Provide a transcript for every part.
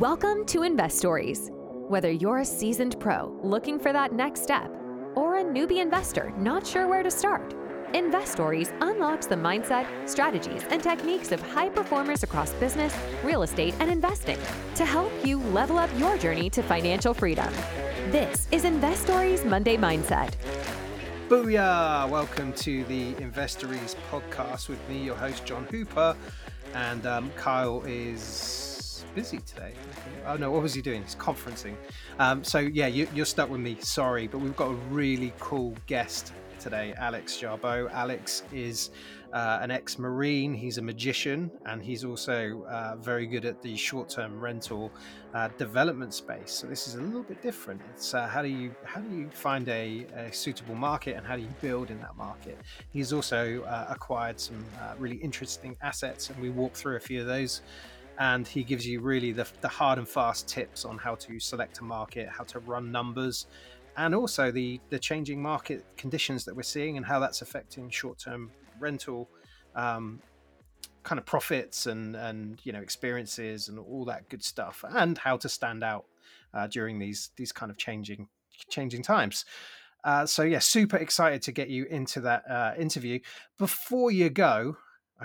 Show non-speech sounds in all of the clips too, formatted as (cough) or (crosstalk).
Welcome to Investories. Whether you're a seasoned pro looking for that next step or a newbie investor not sure where to start, Investories unlocks the mindset, strategies, and techniques of high performers across business, real estate, and investing to help you level up your journey to financial freedom. This is Investories Monday Mindset. Booyah! Welcome to the Investories podcast with me, your host, John Hooper. And um, Kyle is busy today. Oh no, what was he doing? He's conferencing. Um, so yeah, you, you're stuck with me. Sorry, but we've got a really cool guest today, Alex Jarbo. Alex is uh, an ex Marine, he's a magician, and he's also uh, very good at the short term rental uh, development space. So, this is a little bit different. It's uh, how do you how do you find a, a, suitable market and how do you build in that market? He's also uh, acquired some uh, really interesting assets, and we walk through a few of those and he gives you really the, the, hard and fast tips on how to select a market, how to run numbers, and also the the changing market conditions that we're seeing and how that's affecting short-term rental um, kind of profits and and you know experiences and all that good stuff and how to stand out uh, during these these kind of changing changing times. Uh, so yeah super excited to get you into that uh, interview. Before you go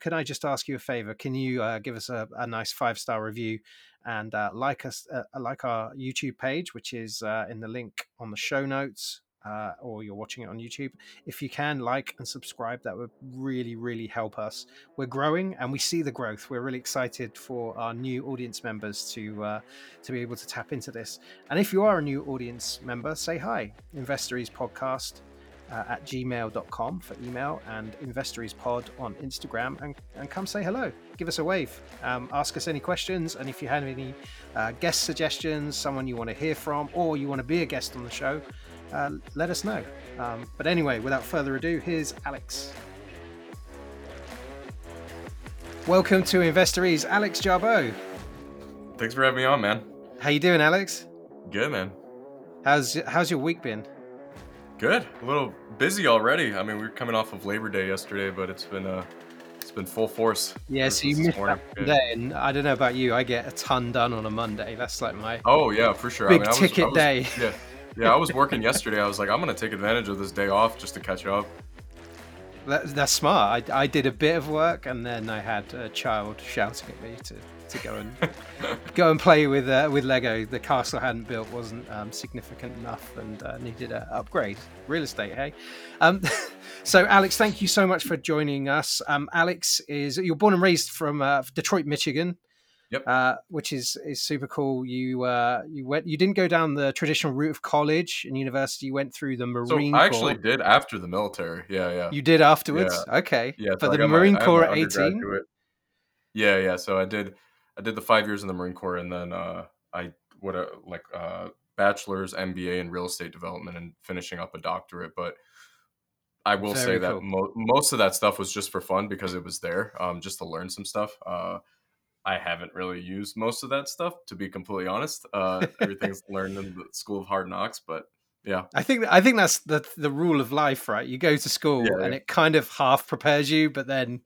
can i just ask you a favor can you uh, give us a, a nice five star review and uh, like us, uh, like our YouTube page, which is uh, in the link on the show notes, uh, or you're watching it on YouTube. If you can like and subscribe, that would really, really help us. We're growing, and we see the growth. We're really excited for our new audience members to uh, to be able to tap into this. And if you are a new audience member, say hi. Investories Podcast uh, at gmail.com for email and investoriespod on Instagram and, and come say hello. Give us a wave. Um, ask us any questions. And if you have any uh, guest suggestions, someone you want to hear from, or you want to be a guest on the show, uh, let us know. Um, but anyway, without further ado, here's Alex. Welcome to Investories, Alex Jarbo. Thanks for having me on, man. How you doing, Alex? Good, man. How's how's your week been? Good. A little busy already. I mean, we are coming off of Labor Day yesterday, but it's been uh it's been full force. Yeah, so you missed that day, and I don't know about you. I get a ton done on a Monday. That's like my oh yeah, for sure. Big I mean, ticket I was, I was, day. Yeah, yeah. I was working yesterday. I was like, I'm gonna take advantage of this day off just to catch up. That, that's smart. I, I did a bit of work, and then I had a child shouting at me to to go and (laughs) go and play with uh, with Lego. The castle I hadn't built wasn't um, significant enough and uh, needed an upgrade. Real estate, hey. Um, (laughs) so, Alex, thank you so much for joining us. Um, Alex is you're born and raised from uh, Detroit, Michigan. Yep. Uh, which is is super cool. You uh, you went you didn't go down the traditional route of college and university. You went through the Marine. So I actually did after the military. Yeah, yeah. You did afterwards. Yeah. Okay. Yeah. For so the Marine my, Corps at eighteen. Yeah, yeah. So I did I did the five years in the Marine Corps, and then uh, I would uh, like uh, bachelor's, MBA in real estate development, and finishing up a doctorate. But I will Very say cool. that mo- most of that stuff was just for fun because it was there, um, just to learn some stuff. Uh, I haven't really used most of that stuff, to be completely honest. Uh, (laughs) everything's learned in the School of Hard Knocks, but yeah. I think i think that's the the rule of life right? You go to school yeah, and yeah. it kind of half prepares you but then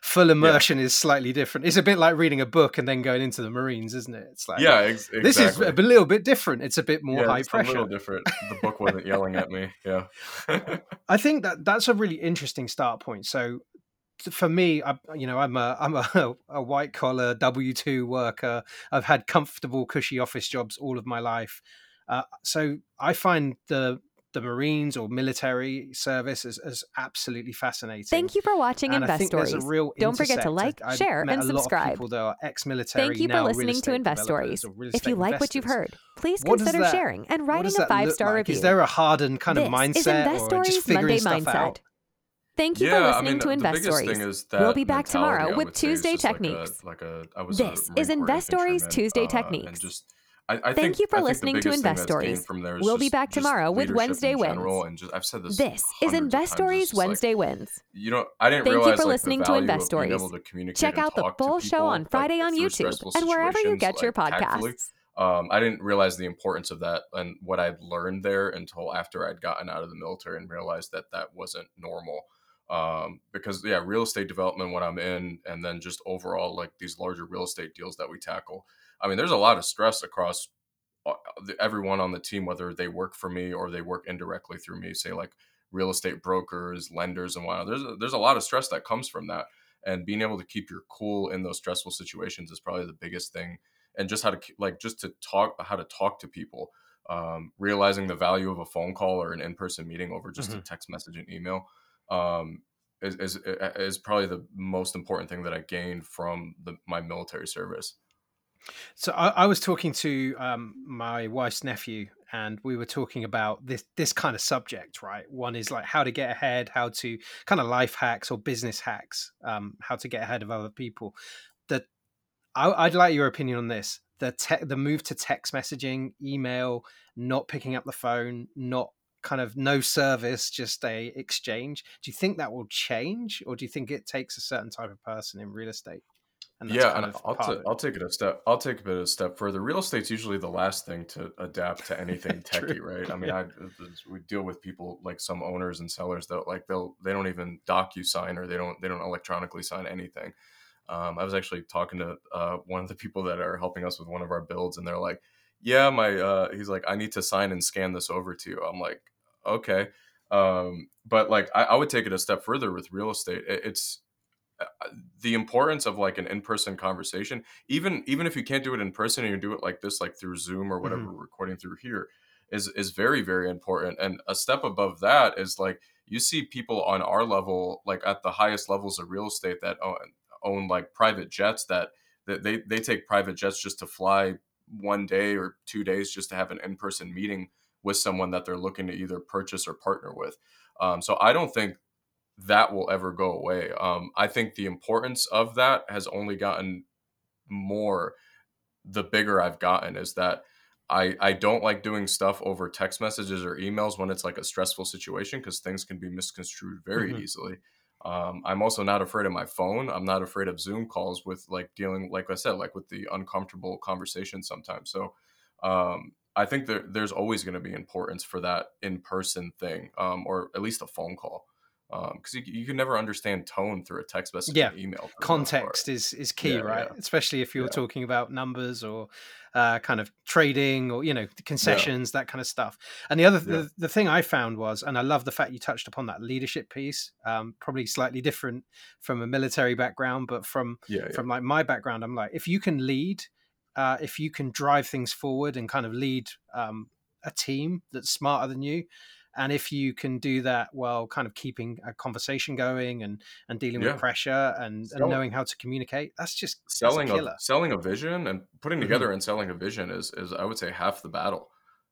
full immersion yeah. is slightly different. It's a bit like reading a book and then going into the marines isn't it? It's like yeah ex- exactly. this is a little bit different. It's a bit more high pressure a little different. The book wasn't yelling at me. Yeah. (laughs) I (laughs) think that that's a really interesting start point. So for me, I, you know, I'm a I'm a, (laughs) a white collar W two worker. I've had comfortable, cushy office jobs all of my life. Uh, so I find the the Marines or military service is, is absolutely fascinating. Thank you for watching and Investories. Don't forget to like, I, share, and subscribe. people that are ex-military. Thank you for listening to Investories. If you like what you've heard, please what consider that, sharing and writing a five-star like? review. Is there a hardened kind this of mindset or just figuring Monday stuff mindset. out? Thank you yeah, for listening I mean, to Investories. we'll be back tomorrow with Tuesday techniques. Like a, like a, I this is Investories Tuesday uh, techniques. Just, I, I Thank think, you for listening to Investories. we'll be back tomorrow with Wednesday wins. Just, I've said this. This is Investories Wednesday like, wins. You know, I didn't Thank realize you for like, listening to Investories. Check out the full show on Friday on YouTube and wherever you get your podcasts. Um, I didn't realize the importance of that and what I'd learned there until after I'd gotten out of the military and realized that that wasn't normal um, because yeah, real estate development when I'm in, and then just overall like these larger real estate deals that we tackle. I mean, there's a lot of stress across uh, everyone on the team, whether they work for me or they work indirectly through me, say like real estate brokers, lenders, and whatnot. There's a, there's a lot of stress that comes from that, and being able to keep your cool in those stressful situations is probably the biggest thing. And just how to like just to talk how to talk to people, um, realizing the value of a phone call or an in person meeting over just mm-hmm. a text message and email. Um, is, is, is probably the most important thing that I gained from the, my military service. So I, I was talking to um, my wife's nephew, and we were talking about this this kind of subject. Right, one is like how to get ahead, how to kind of life hacks or business hacks, um, how to get ahead of other people. That I'd like your opinion on this. The te- the move to text messaging, email, not picking up the phone, not kind of no service, just a exchange. Do you think that will change, or do you think it takes a certain type of person in real estate? And yeah, and I'll, t- I'll take it a step. I'll take a bit of a step further. Real estate's usually the last thing to adapt to anything (laughs) techie, right? I mean, yeah. I we deal with people like some owners and sellers that like they'll they don't even DocuSign or they don't they don't electronically sign anything. Um, I was actually talking to uh, one of the people that are helping us with one of our builds, and they're like, "Yeah, my," uh, he's like, "I need to sign and scan this over to you." I'm like, "Okay," um, but like I, I, would take it a step further with real estate. It, it's uh, the importance of like an in-person conversation even even if you can't do it in person and you do it like this like through zoom or whatever mm-hmm. recording through here is is very very important and a step above that is like you see people on our level like at the highest levels of real estate that own, own like private jets that, that they they take private jets just to fly one day or two days just to have an in-person meeting with someone that they're looking to either purchase or partner with um, so i don't think that will ever go away. Um, I think the importance of that has only gotten more the bigger I've gotten is that I, I don't like doing stuff over text messages or emails when it's like a stressful situation because things can be misconstrued very mm-hmm. easily. Um, I'm also not afraid of my phone. I'm not afraid of Zoom calls with like dealing, like I said, like with the uncomfortable conversation sometimes. So um, I think there, there's always going to be importance for that in person thing um, or at least a phone call because um, you, you can never understand tone through a text message yeah. email. Context is is key, yeah, right? Yeah. Especially if you're talking about numbers or uh, kind of trading or you know concessions, that kind of stuff. And the other the, the thing I found was, and I love the fact you touched upon that leadership piece. Um, probably slightly different from a military background, but from from like my background, I'm like, if you can lead, uh, if you can drive things forward and kind of lead um, a team that's smarter than you and if you can do that while kind of keeping a conversation going and and dealing yeah. with pressure and, and, knowing how to communicate that's just selling a, a, selling a vision and putting mm-hmm. together mm-hmm. and selling a vision is is i would say half the battle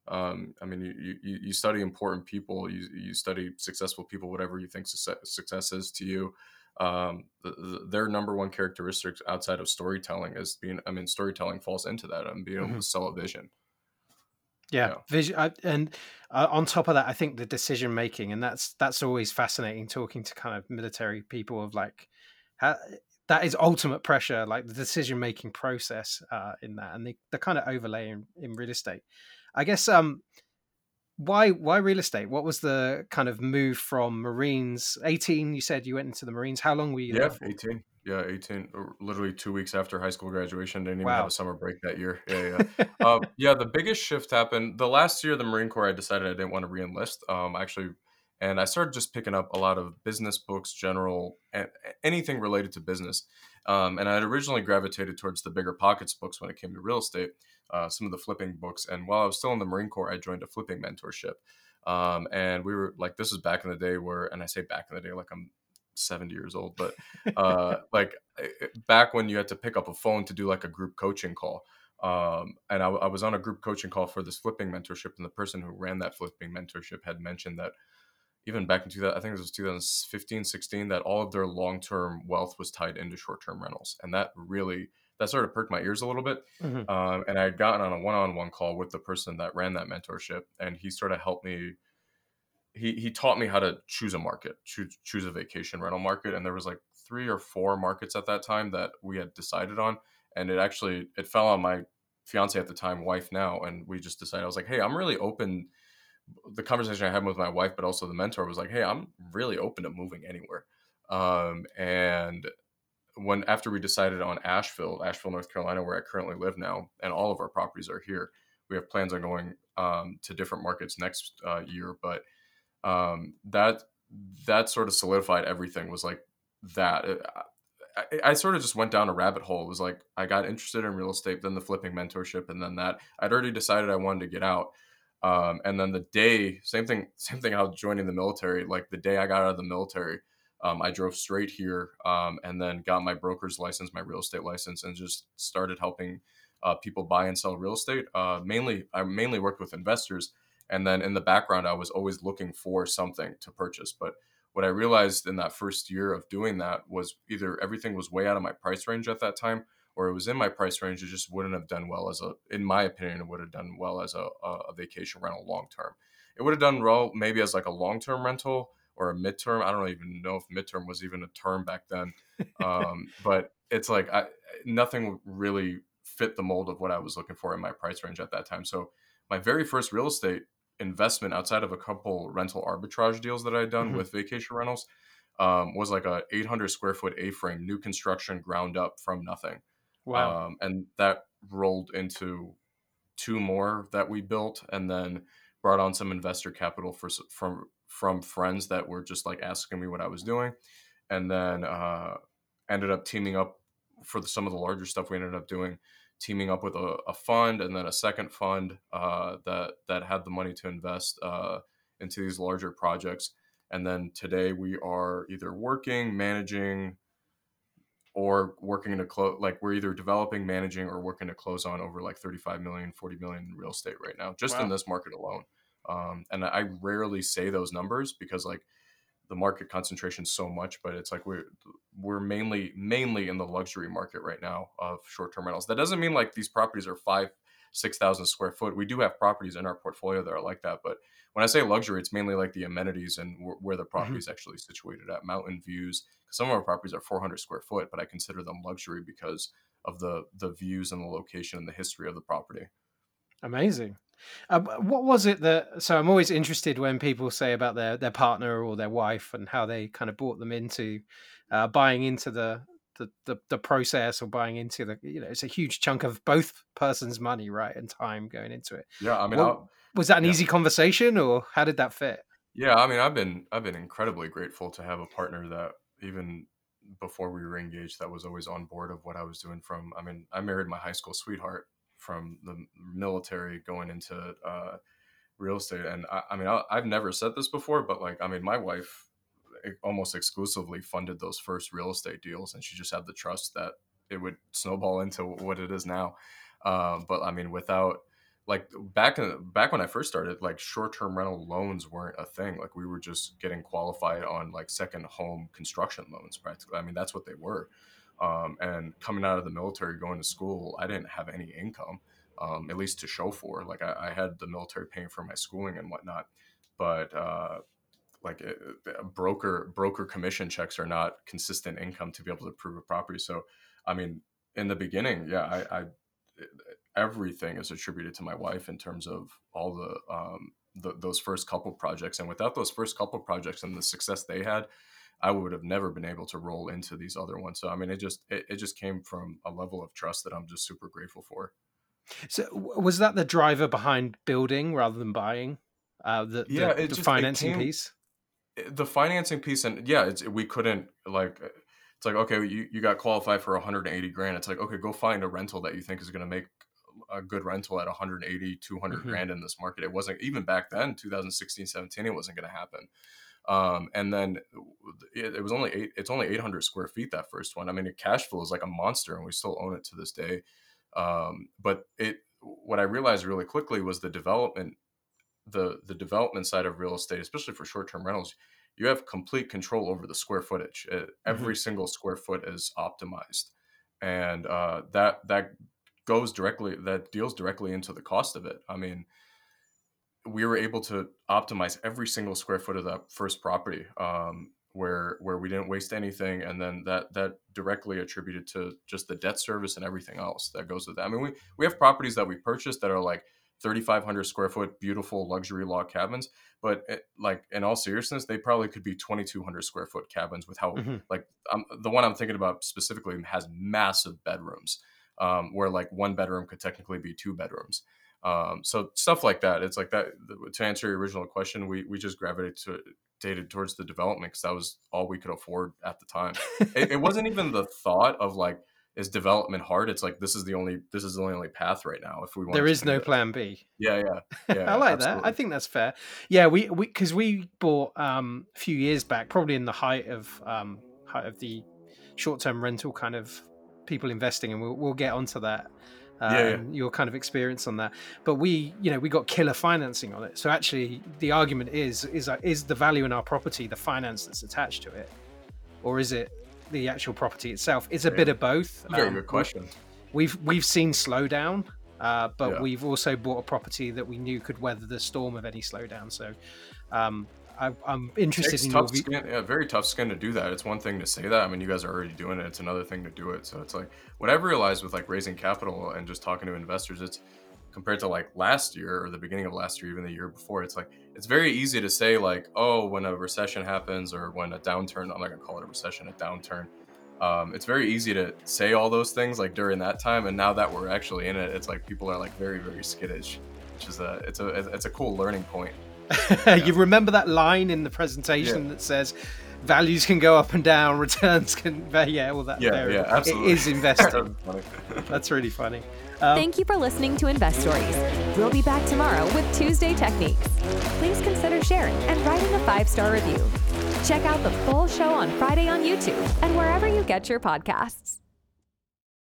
um, I mean, you, you, you study important people, you, you study successful people, whatever you think success is to you. Um, the, the, their number one characteristics outside of storytelling is being, I mean, storytelling falls into that and being able mm-hmm. to sell a vision. Yeah, yeah. vision, I, and uh, on top of that, I think the decision making, and that's that's always fascinating. Talking to kind of military people of like, how, that is ultimate pressure, like the decision making process uh, in that, and the, the kind of overlay in, in real estate. I guess um, why why real estate? What was the kind of move from Marines? Eighteen, you said you went into the Marines. How long were you? Yeah, eighteen. Yeah, 18, literally two weeks after high school graduation. Didn't even wow. have a summer break that year. Yeah, yeah. (laughs) um, yeah, the biggest shift happened the last year of the Marine Corps. I decided I didn't want to reenlist. Um, actually, and I started just picking up a lot of business books, general, anything related to business. Um, and I had originally gravitated towards the BiggerPockets books when it came to real estate, uh, some of the flipping books. And while I was still in the Marine Corps, I joined a flipping mentorship. Um, and we were like, this is back in the day where, and I say back in the day, like I'm 70 years old, but uh, (laughs) like eh, eh, back when you had to pick up a phone to do like a group coaching call. Um, and I, I, was on a group coaching call for this flipping mentorship, and the person who ran that flipping mentorship had mentioned that even back in 2000, I think it was 2015, 16, that all of their long term wealth was tied into short term rentals. And that really, that sort of perked my ears a little bit. Mm-hmm. Um, and I had gotten on a one on one call with the person that ran that mentorship, and he sort of helped me he he taught me how to choose a market, choose choose a vacation rental market, and there was like three or four markets at that time that we had decided on, and it actually it fell on my fiance at the time, wife now, and we just decided I was like, hey, I'm really open. The conversation I had with my wife, but also the mentor was like, hey, I'm really open to moving anywhere, um, and when after we decided on Asheville, Asheville, North Carolina, where I currently live now, and all of our properties are here. We have plans on going um, to different markets next uh, year, but um, that that sort of solidified everything. Was like that. I, I, sort of just went down a rabbit hole. It was like I got interested in real estate, then the flipping mentorship, and then that. I'd already decided I wanted to get out. Um, and then the day, same thing, same thing. How joining the military, like the day I got out of the military, um, I drove straight here um, and then got my broker's license, my real estate license, and just started helping uh, people buy and sell real estate. Uh, mainly, I mainly worked with investors, and then in the background, I was always looking for something to purchase. But what I realized in that first year of doing that was either everything was way out of my price range at that time, or it was in my price range. It just wouldn't have done well as a, in my opinion, it would have done well as a, a vacation rental long term. It would have done well maybe as like a long term rental or a midterm. I don't even know if midterm was even a term back then. Um, (laughs) but it's like I, nothing really fit the mold of what I was looking for in my price range at that time. So my very first real estate investment outside of a couple rental arbitrage deals that I'd done mm-hmm. with vacation rentals um, was like a 800 square foot A-frame, new construction, ground up from nothing. Wow! Um, and that rolled into two more that we built, and then brought on some investor capital for from from friends that were just like asking me what I was doing, and then uh, ended up teaming up for the, some of the larger stuff we ended up doing teaming up with a, a fund and then a second fund uh, that that had the money to invest uh, into these larger projects. And then today we are either working, managing, or working to close. Like we're either developing, managing, or working to close on over like 35 million, 40 million in real estate right now, just wow. in this market alone. Um, and I rarely say those numbers because like the market concentration so much, but it's like we're we're mainly mainly in the luxury market right now of short term rentals. That doesn't mean like these properties are five six thousand square foot. We do have properties in our portfolio that are like that, but when I say luxury, it's mainly like the amenities and where the property mm-hmm. is actually situated at mountain views. Some of our properties are 400 square foot, but I consider them luxury because of the the views and the location and the history of the property. Amazing. Uh, what was it that? So I'm always interested when people say about their their partner or their wife and how they kind of brought them into uh, buying into the, the, the the process or buying into the you know it's a huge chunk of both persons' money right and time going into it. Yeah, I mean, what, was that an yeah. easy conversation or how did that fit? Yeah, I mean, I've been I've been incredibly grateful to have a partner that even before we were engaged that was always on board of what I was doing from I mean I married my high school sweetheart from the military going into uh, real estate. And I, I mean, I, I've never said this before, but like, I mean, my wife almost exclusively funded those first real estate deals, and she just had the trust that it would snowball into what it is now. Um, but I mean, without like back in back when I first started, like short term rental loans weren't a thing. Like we were just getting qualified on like second home construction loans, practically. I mean, that's what they were. Um, and coming out of the military, going to school, I didn't have any income, um, at least to show for. Like I, I, had the military paying for my schooling and whatnot, but uh, like it, broker broker commission checks are not consistent income to be able to prove a property. So, I mean, in the beginning, yeah, I, I everything is attributed to my wife in terms of all the, um, the those first couple projects, and without those first couple projects and the success they had, I would have never been able to roll into these other ones. So I mean, it just it, it just came from a level of trust that I'm just super grateful for. So was that the driver behind building rather than buying? Uh, the, yeah, the, the just, financing came, piece. The financing piece, and yeah, it's we couldn't like. It's like okay, you, you got qualified for 180 grand. It's like okay, go find a rental that you think is going to make a good rental at 180 200 mm-hmm. grand in this market it wasn't even back then 2016 17 it wasn't going to happen um, and then it, it, was only eight, it's only 800 square feet that first one. I mean, the cash flow is like a monster, and we still own it to this day. Um, but it what I realized really quickly was the development the the development side of real estate, especially for short term rentals. You have complete control over the square footage. It, mm-hmm. Every single square foot is optimized, and uh, that that goes directly that deals directly into the cost of it. I mean, we were able to optimize every single square foot of that first property um, where where we didn't waste anything and then that that directly attributed to just the debt service and everything else that goes with that i mean we we have properties that we purchased that are like 3,500 square foot, beautiful luxury log cabins. But it, like in all seriousness, they probably could be 2,200 square foot cabins with how Mhm. like um, the one I'm thinking about specifically has massive bedrooms, um, where like one bedroom could technically be two bedrooms. Um, so stuff like that. It's like that. To answer your original question, we we just gravitated to dated towards the development because that was all we could afford at the time. it, it wasn't even the thought of like is development hard. It's like this is the only this is the only path right now. If we want, There is no plan B. Yeah, yeah, (laughs) yeah. I like that. I think that's fair. Yeah, we we because we bought um, a few years back, probably in the height of um, height of the short term rental kind of people investing, and we'll we'll get onto that. Uh, Yeah, yeah. your kind of experience on that, but we, you know, we got killer financing on it. So actually, the argument is is is the value in our property the finance that's attached to it, or is it the actual property itself? It's a Yeah. bit of both. Very Um, good question. We've we've seen slowdown, uh, but Yeah. we've also bought a property that we knew could weather the storm of any slowdown. So um, I, I'm interested It's in your tough view. skin, yeah, very tough skin to do that. It's one thing to say that. I mean, you guys are already doing it. It's another thing to do it. So it's like what I've realized with like raising capital and just talking to investors, it's compared to like last year or the beginning of last year, even the year before. It's like it's very easy to say like, oh, when a recession happens or when a downturn, I'm not gonna call it a recession, a downturn. Um, it's very easy to say all those things like during that time, and now that we're actually in it, it's like people are like very, very skittish, which is a it's a it's a cool learning point. (laughs) you remember that line in the presentation that says values can go up and down, (laughs) returns can, yeah, all that. Yeah, variable. yeah, absolutely. It is (laughs) investing. That's really funny. Um, Thank you for listening to Investories. We'll be back tomorrow with Tuesday Techniques. Please consider sharing and writing a five star review. Check out the full show on Friday on YouTube and wherever you get your podcasts.